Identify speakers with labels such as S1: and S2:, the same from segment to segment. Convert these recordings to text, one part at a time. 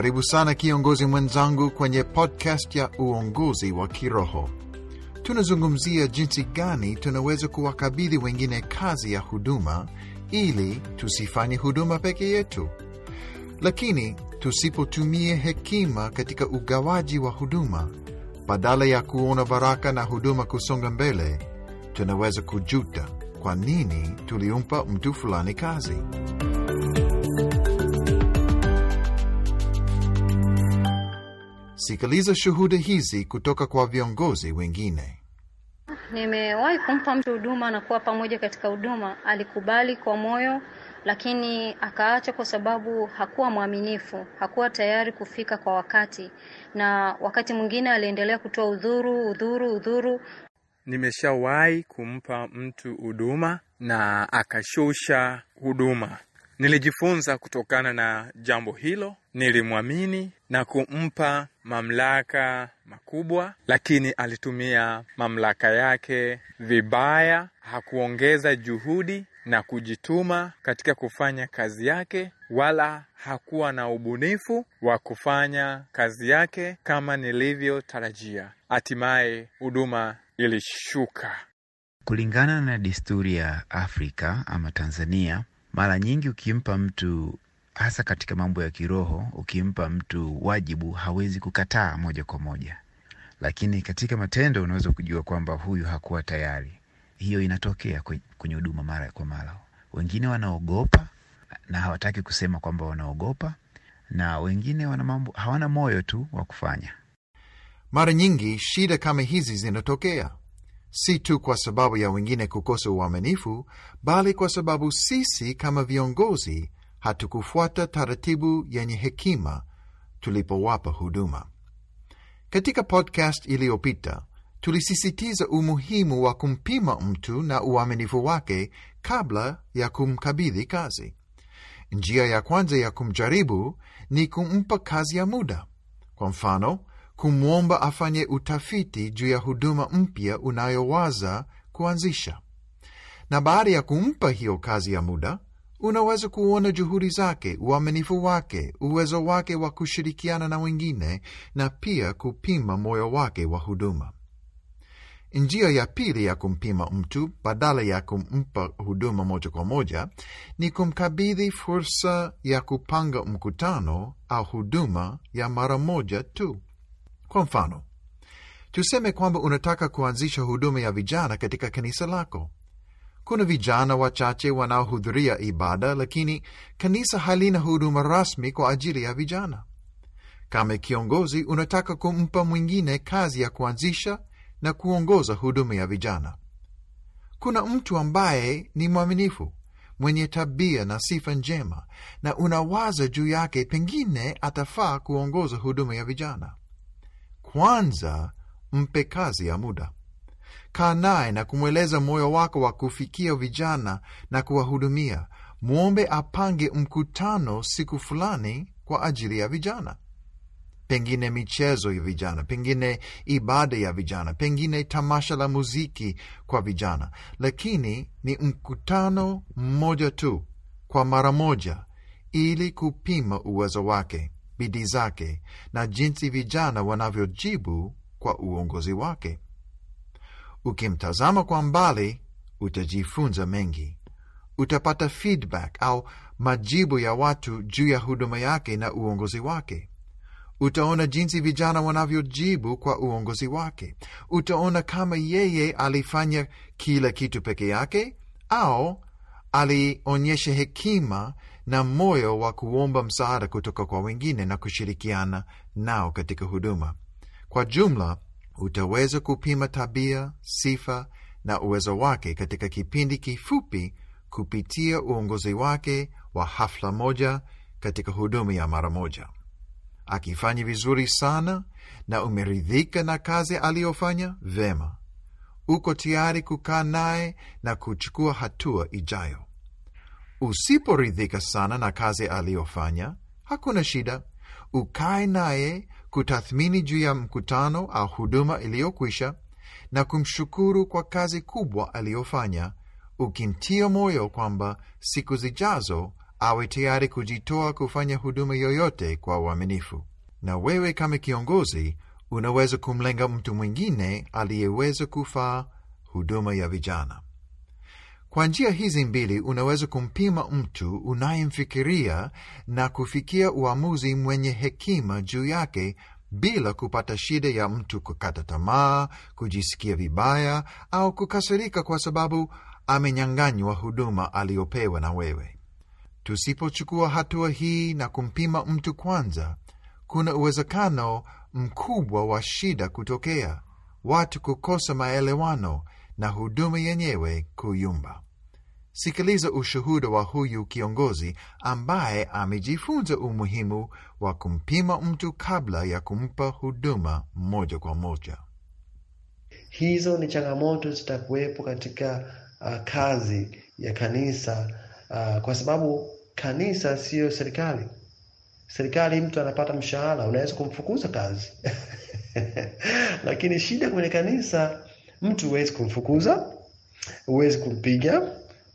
S1: Karibu sana kiongozi mwenzangu kwenye podcast ya uongozi wa kiroho. Tunazungumzia jinsi gani tunaweza kuwakabidhi wengine kazi ya huduma ili tusifanye huduma peke yetu. Lakini tusipotumia hekima katika ugawaji wa huduma, badala ya kuona baraka na huduma kusonga mbele, tunaweza kujuta kwa nini tuliumpa mtu fulani kazi. Sikiliza shuhuda hizi kutoka kwa viongozi wengine.
S2: Nimewahi kumpa mtu huduma na kuwa pamoja katika huduma. Alikubali kwa moyo, lakini akaacha kwa sababu hakuwa mwaminifu, hakuwa tayari kufika kwa wakati, na wakati mwingine aliendelea kutoa udhuru, udhuru, udhuru.
S3: Nimeshawahi kumpa mtu huduma na akashusha huduma. Nilijifunza kutokana na jambo hilo, nilimwamini na kumpa mamlaka makubwa, lakini alitumia mamlaka yake vibaya. Hakuongeza juhudi na kujituma katika kufanya kazi yake, wala hakuwa na ubunifu wa kufanya kazi yake kama nilivyotarajia. Hatimaye huduma ilishuka.
S4: Kulingana na desturi ya Afrika ama Tanzania, mara nyingi ukimpa mtu hasa katika mambo ya kiroho, ukimpa mtu wajibu hawezi kukataa moja kwa moja, lakini katika matendo unaweza kujua kwamba huyu hakuwa tayari. Hiyo inatokea kwenye huduma mara kwa mara. Wengine wanaogopa na hawataki kusema kwamba wanaogopa, na wengine wana mambo, hawana moyo tu wa kufanya.
S1: Mara nyingi shida kama hizi zinatokea si tu kwa sababu ya wengine kukosa uaminifu, bali kwa sababu sisi kama viongozi hatukufuata taratibu yenye hekima tulipowapa huduma. Katika podcast iliyopita tulisisitiza umuhimu wa kumpima mtu na uaminifu wake kabla ya kumkabidhi kazi. Njia ya kwanza ya kumjaribu ni kumpa kazi ya muda. Kwa mfano, kumwomba afanye utafiti juu ya huduma mpya unayowaza kuanzisha, na baada ya kumpa hiyo kazi ya muda unaweza kuona juhudi zake, uaminifu wake, uwezo wake wa kushirikiana na wengine, na pia kupima moyo wake wa huduma. Njia ya pili ya kumpima mtu badala ya kumpa huduma moja kwa moja ni kumkabidhi fursa ya kupanga mkutano au huduma ya mara moja tu. Kwa mfano, tuseme kwamba unataka kuanzisha huduma ya vijana katika kanisa lako. Kuna vijana wachache wanaohudhuria ibada, lakini kanisa halina huduma rasmi kwa ajili ya vijana. Kama kiongozi, unataka kumpa mwingine kazi ya kuanzisha na kuongoza huduma ya vijana. Kuna mtu ambaye ni mwaminifu, mwenye tabia na sifa njema, na unawaza juu yake, pengine atafaa kuongoza huduma ya vijana. Kwanza mpe kazi ya muda. Kaa naye na kumweleza moyo wako wa kufikia vijana na kuwahudumia. Mwombe apange mkutano siku fulani kwa ajili ya vijana, pengine michezo ya vijana, pengine ibada ya vijana, pengine tamasha la muziki kwa vijana, lakini ni mkutano mmoja tu kwa mara moja, ili kupima uwezo wake, bidii zake na jinsi vijana wanavyojibu kwa uongozi wake. Ukimtazama kwa mbali, utajifunza mengi. Utapata feedback au majibu ya watu juu ya huduma yake na uongozi wake. Utaona jinsi vijana wanavyojibu kwa uongozi wake. Utaona kama yeye alifanya kila kitu peke yake au alionyesha hekima na moyo wa kuomba msaada kutoka kwa wengine na kushirikiana nao katika huduma. Kwa jumla, utaweza kupima tabia, sifa na uwezo wake katika kipindi kifupi kupitia uongozi wake wa hafla moja katika huduma ya mara moja. Akifanya vizuri sana na umeridhika na kazi aliyofanya, vema, uko tayari kukaa naye na kuchukua hatua ijayo. Usiporidhika sana na kazi aliyofanya, hakuna shida, ukae naye kutathmini juu ya mkutano au huduma iliyokwisha na kumshukuru kwa kazi kubwa aliyofanya, ukimtia moyo kwamba siku zijazo awe tayari kujitoa kufanya huduma yoyote kwa uaminifu. Na wewe kama kiongozi unaweza kumlenga mtu mwingine aliyeweza kufaa huduma ya vijana. Kwa njia hizi mbili unaweza kumpima mtu unayemfikiria na kufikia uamuzi mwenye hekima juu yake bila kupata shida ya mtu kukata tamaa, kujisikia vibaya au kukasirika kwa sababu amenyang'anywa huduma aliyopewa na wewe. Tusipochukua hatua hii na kumpima mtu kwanza, kuna uwezekano mkubwa wa shida kutokea, watu kukosa maelewano na huduma yenyewe kuyumba. Sikiliza ushuhuda wa huyu kiongozi ambaye amejifunza umuhimu wa kumpima mtu kabla ya kumpa huduma moja kwa moja.
S5: Hizo ni changamoto zitakuwepo katika uh, kazi ya kanisa uh, kwa sababu kanisa siyo serikali. Serikali, mtu anapata mshahara, unaweza kumfukuza kazi lakini shida kwenye kanisa, mtu huwezi kumfukuza, huwezi kumpiga,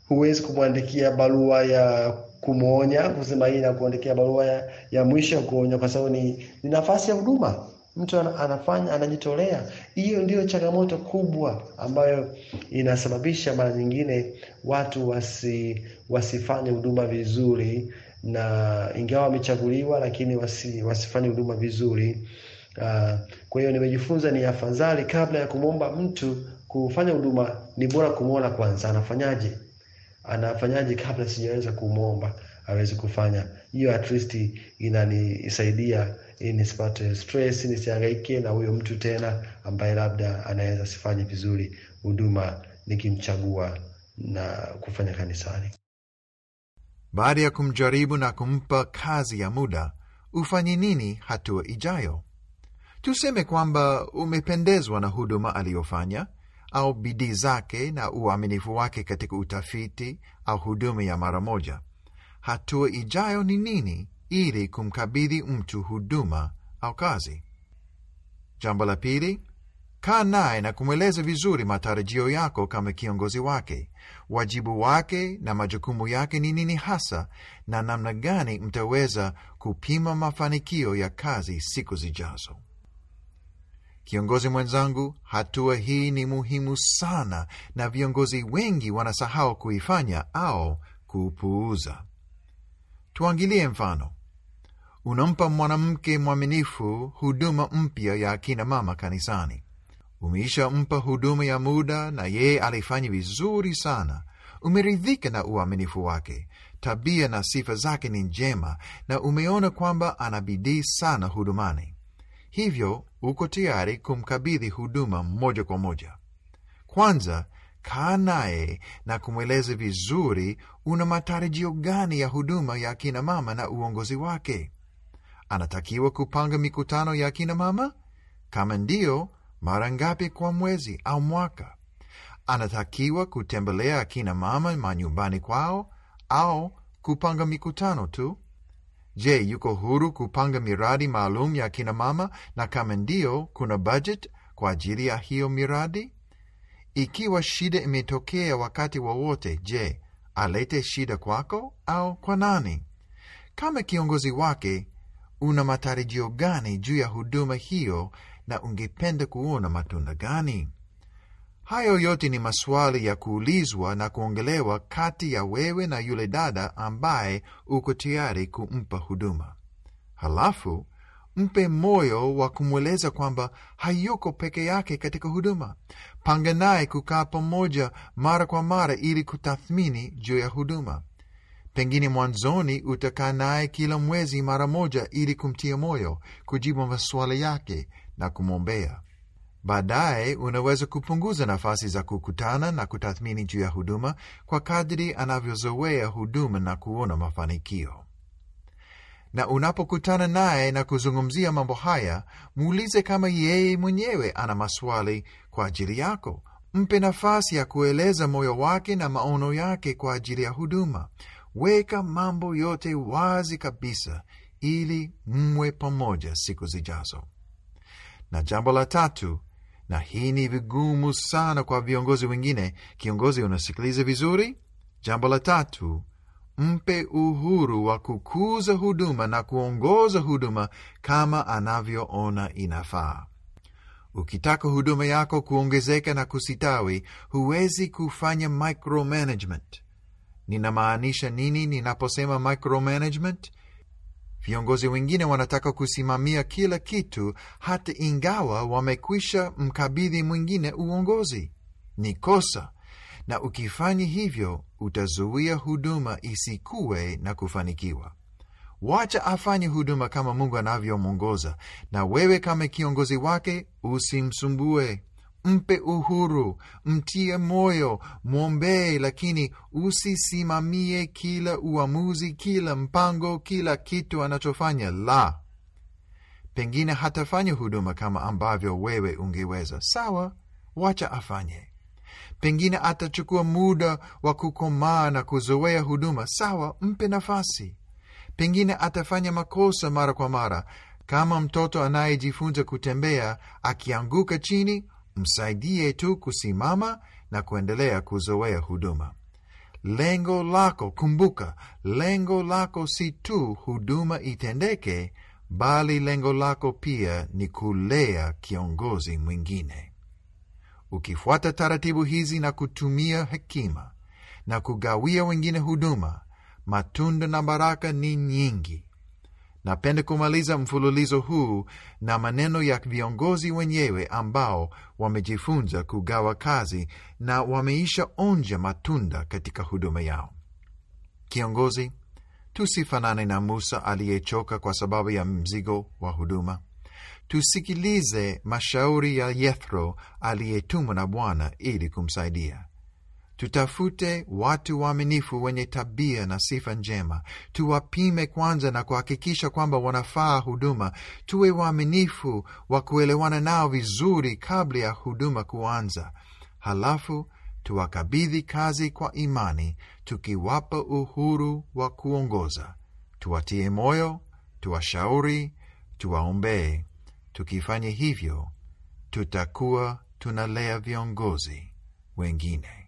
S5: huwezi kumwandikia barua ya kumwonya, kusema hii na kuandikia barua ya, ya mwisho kuonya, kwa sababu ni, ni nafasi ya huduma mtu anafanya anajitolea. Hiyo ndiyo changamoto kubwa ambayo inasababisha mara nyingine watu wasi wasifanye huduma vizuri, na ingawa wamechaguliwa, lakini wasi, wasifanye huduma vizuri. Uh, kwa hiyo nimejifunza ni afadhali kabla ya kumwomba mtu kufanya huduma, ni bora kumwona kwanza anafanyaje, anafanyaje kabla sijaweza kumwomba aweze kufanya hiyo. At least inanisaidia nisipate stress, nisihangaike na huyo mtu tena ambaye labda anaweza sifanye vizuri huduma nikimchagua na kufanya kanisani.
S1: Baada ya kumjaribu na kumpa kazi ya muda, ufanye nini hatua ijayo? Tuseme kwamba umependezwa na huduma aliyofanya au bidii zake na uaminifu wake katika utafiti au huduma ya mara moja. Hatua ijayo ni nini ili kumkabidhi mtu huduma au kazi? Jambo la pili, kaa naye na kumweleza vizuri matarajio yako kama kiongozi wake, wajibu wake na majukumu yake ni nini hasa, na namna gani mtaweza kupima mafanikio ya kazi siku zijazo. Kiongozi mwenzangu, hatua hii ni muhimu sana, na viongozi wengi wanasahau kuifanya au kuupuuza. Tuangilie mfano. Unampa mwanamke mwaminifu huduma mpya ya akina mama kanisani. Umeisha mpa huduma ya muda na yeye alifanya vizuri sana. Umeridhika na uaminifu wake, tabia na sifa zake ni njema, na umeona kwamba ana bidii sana hudumani. Hivyo uko tayari kumkabidhi huduma moja kwa moja. Kwanza kaa naye na kumweleza vizuri una matarajio gani ya huduma ya kina mama na uongozi wake. Anatakiwa kupanga mikutano ya akina mama? Kama ndiyo, mara ngapi kwa mwezi au mwaka? Anatakiwa kutembelea akina mama manyumbani kwao au kupanga mikutano tu? Je, yuko huru kupanga miradi maalum ya kinamama, na kama ndiyo, kuna budget kwa ajili ya hiyo miradi? Ikiwa shida imetokea wakati wowote, je, alete shida kwako au kwa nani? Kama kiongozi wake, una matarajio gani juu ya huduma hiyo na ungependa kuona matunda gani? Hayo yote ni maswali ya kuulizwa na kuongelewa kati ya wewe na yule dada ambaye uko tayari kumpa huduma. Halafu mpe moyo wa kumweleza kwamba hayuko peke yake katika huduma. Panga naye kukaa pamoja mara kwa mara ili kutathmini juu ya huduma. Pengine mwanzoni utakaa naye kila mwezi mara moja ili kumtia moyo, kujibu maswali yake na kumwombea. Baadaye unaweza kupunguza nafasi za kukutana na kutathmini juu ya huduma kwa kadri anavyozoea huduma na kuona mafanikio. Na unapokutana naye na kuzungumzia mambo haya, muulize kama yeye mwenyewe ana maswali kwa ajili yako. Mpe nafasi ya kueleza moyo wake na maono yake kwa ajili ya huduma. Weka mambo yote wazi kabisa, ili mwe pamoja siku zijazo. Na jambo la tatu, na hii ni vigumu sana kwa viongozi wengine. Kiongozi, unasikiliza vizuri? Jambo la tatu, mpe uhuru wa kukuza huduma na kuongoza huduma kama anavyoona inafaa. Ukitaka huduma yako kuongezeka na kusitawi, huwezi kufanya micromanagement. Ninamaanisha nini ninaposema micromanagement? Viongozi wengine wanataka kusimamia kila kitu, hata ingawa wamekwisha mkabidhi mwingine uongozi. Ni kosa, na ukifanya hivyo utazuia huduma isikuwe na kufanikiwa. Wacha afanye huduma kama Mungu anavyomwongoza, na wewe kama kiongozi wake usimsumbue. Mpe uhuru, mtie moyo, mwombee, lakini usisimamie kila uamuzi, kila mpango, kila kitu anachofanya. La, pengine hatafanya huduma kama ambavyo wewe ungeweza. Sawa, wacha afanye. Pengine atachukua muda wa kukomaa na kuzoea huduma. Sawa, mpe nafasi. Pengine atafanya makosa mara kwa mara, kama mtoto anayejifunza kutembea. Akianguka chini, msaidie tu kusimama na kuendelea kuzoea huduma. Lengo lako, kumbuka, lengo lako si tu huduma itendeke, bali lengo lako pia ni kulea kiongozi mwingine. Ukifuata taratibu hizi na kutumia hekima na kugawia wengine huduma, matunda na baraka ni nyingi. Napenda kumaliza mfululizo huu na maneno ya viongozi wenyewe ambao wamejifunza kugawa kazi na wameisha onja matunda katika huduma yao. Kiongozi, tusifanane na Musa aliyechoka kwa sababu ya mzigo wa huduma. Tusikilize mashauri ya Yethro aliyetumwa na Bwana ili kumsaidia. Tutafute watu waaminifu wenye tabia na sifa njema, tuwapime kwanza na kuhakikisha kwamba wanafaa huduma. Tuwe waaminifu wa kuelewana nao vizuri kabla ya huduma kuanza. Halafu tuwakabidhi kazi kwa imani, tukiwapa uhuru wa kuongoza. Tuwatie moyo, tuwashauri, tuwaombee. Tukifanya hivyo, tutakuwa tunalea viongozi wengine.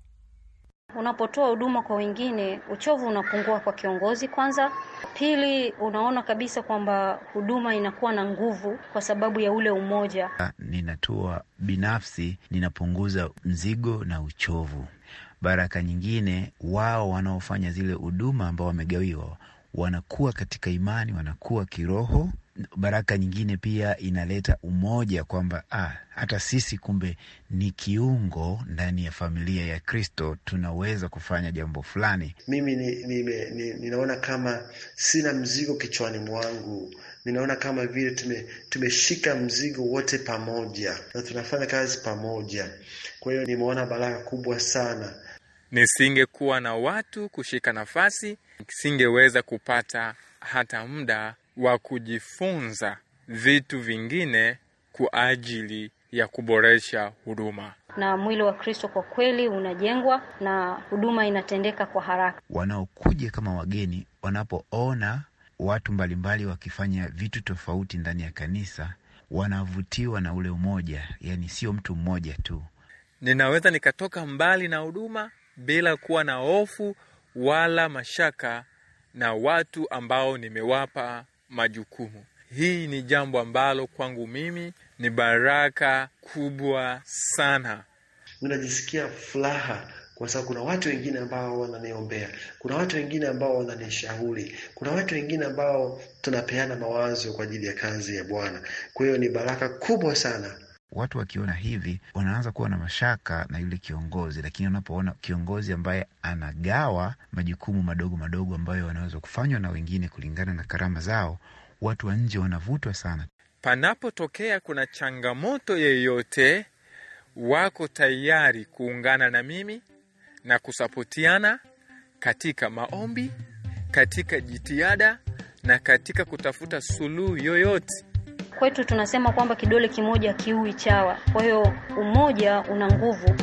S2: Unapotoa huduma kwa wengine, uchovu unapungua kwa kiongozi kwanza. Pili, unaona kabisa kwamba huduma inakuwa na nguvu kwa sababu ya ule umoja.
S4: Ninatoa binafsi, ninapunguza mzigo na uchovu. Baraka nyingine, wao wanaofanya zile huduma ambao wamegawiwa wanakuwa katika imani, wanakuwa kiroho. Baraka nyingine pia inaleta umoja, kwamba ah, hata sisi kumbe ni kiungo ndani ya familia ya Kristo, tunaweza kufanya jambo fulani.
S5: Mimi ni, ni, ni, ninaona kama sina mzigo kichwani mwangu. Ninaona kama vile tume, tumeshika mzigo wote pamoja na tunafanya kazi pamoja. Kwa hiyo nimeona baraka kubwa sana.
S3: Nisingekuwa na watu kushika nafasi, singeweza kupata hata muda wa kujifunza vitu vingine kwa ajili ya kuboresha huduma.
S2: Na mwili wa Kristo kwa kweli unajengwa na huduma inatendeka kwa haraka.
S4: Wanaokuja kama wageni, wanapoona watu mbalimbali wakifanya vitu tofauti ndani ya kanisa, wanavutiwa na ule umoja, yaani sio mtu mmoja tu.
S3: Ninaweza nikatoka mbali na huduma bila kuwa na hofu wala mashaka na watu ambao nimewapa majukumu. Hii ni jambo ambalo kwangu mimi ni baraka kubwa sana.
S5: Ninajisikia furaha kwa sababu kuna watu wengine ambao wananiombea, kuna watu wengine ambao wananishauri, kuna watu wengine ambao tunapeana mawazo kwa ajili ya kazi ya Bwana. Kwa hiyo ni baraka kubwa sana.
S4: Watu wakiona hivi wanaanza kuwa na mashaka na yule kiongozi, lakini wanapoona kiongozi ambaye anagawa majukumu madogo madogo ambayo wanaweza kufanywa na wengine kulingana na karama zao, watu wa nje wanavutwa sana.
S3: Panapotokea kuna changamoto yeyote, wako tayari kuungana na mimi na kusapotiana katika maombi, katika jitihada na katika kutafuta suluhu yoyote.
S2: Kwetu tunasema kwamba kidole kimoja kiui chawa. Kwa hiyo umoja una nguvu.